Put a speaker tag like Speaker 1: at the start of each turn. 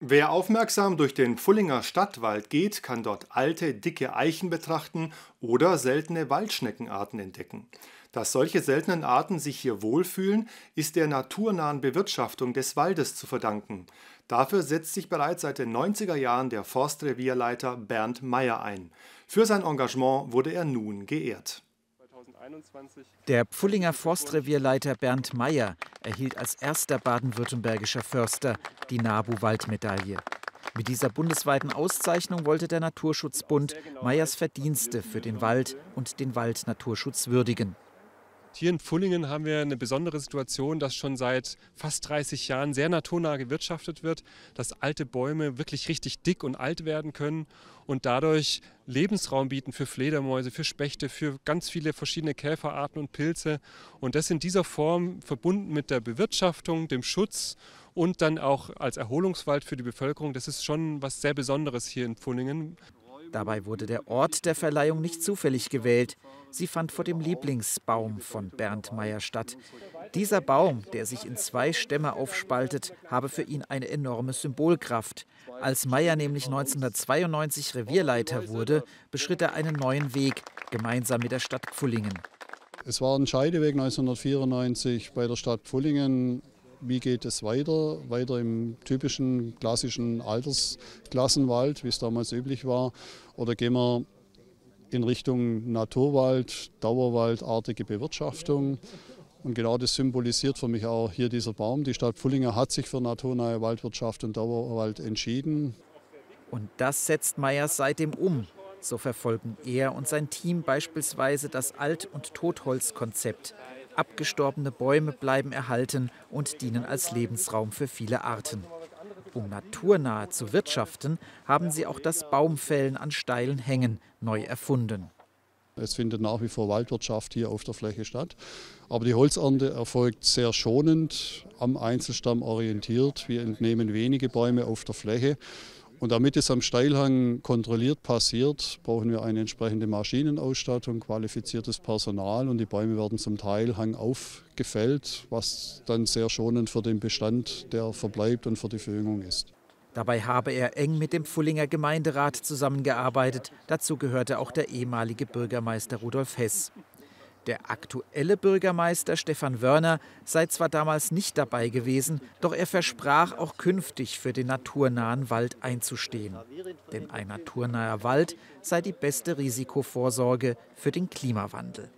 Speaker 1: Wer aufmerksam durch den Pfullinger Stadtwald geht, kann dort alte, dicke Eichen betrachten oder seltene Waldschneckenarten entdecken. Dass solche seltenen Arten sich hier wohlfühlen, ist der naturnahen Bewirtschaftung des Waldes zu verdanken. Dafür setzt sich bereits seit den 90er Jahren der Forstrevierleiter Bernd Meyer ein. Für sein Engagement wurde er nun geehrt.
Speaker 2: Der Pfullinger Forstrevierleiter Bernd Meyer erhielt als erster baden-württembergischer Förster die NABU-Waldmedaille. Mit dieser bundesweiten Auszeichnung wollte der Naturschutzbund Meyers Verdienste für den Wald und den Waldnaturschutz würdigen.
Speaker 3: Hier in Pfullingen haben wir eine besondere Situation, dass schon seit fast 30 Jahren sehr naturnah gewirtschaftet wird, dass alte Bäume wirklich richtig dick und alt werden können und dadurch Lebensraum bieten für Fledermäuse, für Spechte, für ganz viele verschiedene Käferarten und Pilze. Und das in dieser Form verbunden mit der Bewirtschaftung, dem Schutz und dann auch als Erholungswald für die Bevölkerung, das ist schon was sehr Besonderes hier in Pfullingen.
Speaker 2: Dabei wurde der Ort der Verleihung nicht zufällig gewählt. Sie fand vor dem Lieblingsbaum von Bernd Meyer statt. Dieser Baum, der sich in zwei Stämme aufspaltet, habe für ihn eine enorme Symbolkraft. Als Meyer nämlich 1992 Revierleiter wurde, beschritt er einen neuen Weg, gemeinsam mit der Stadt Pfullingen.
Speaker 4: Es war ein Scheideweg 1994 bei der Stadt Pfullingen wie geht es weiter, weiter im typischen klassischen Altersklassenwald, wie es damals üblich war, oder gehen wir in Richtung Naturwald, Dauerwaldartige Bewirtschaftung. Und genau das symbolisiert für mich auch hier dieser Baum. Die Stadt Pfullinger hat sich für naturnahe Waldwirtschaft und Dauerwald entschieden.
Speaker 2: Und das setzt Meyers seitdem um. So verfolgen er und sein Team beispielsweise das Alt- und Totholzkonzept. Abgestorbene Bäume bleiben erhalten und dienen als Lebensraum für viele Arten. Um naturnah zu wirtschaften, haben sie auch das Baumfällen an steilen Hängen neu erfunden.
Speaker 4: Es findet nach wie vor Waldwirtschaft hier auf der Fläche statt. Aber die Holzernte erfolgt sehr schonend, am Einzelstamm orientiert. Wir entnehmen wenige Bäume auf der Fläche. Und damit es am Steilhang kontrolliert passiert, brauchen wir eine entsprechende Maschinenausstattung, qualifiziertes Personal und die Bäume werden zum Teil hangauf gefällt, was dann sehr schonend für den Bestand, der verbleibt und für die Verjüngung ist.
Speaker 2: Dabei habe er eng mit dem Pfullinger Gemeinderat zusammengearbeitet. Dazu gehörte auch der ehemalige Bürgermeister Rudolf Hess. Der aktuelle Bürgermeister Stefan Wörner sei zwar damals nicht dabei gewesen, doch er versprach auch künftig für den naturnahen Wald einzustehen. Denn ein naturnaher Wald sei die beste Risikovorsorge für den Klimawandel.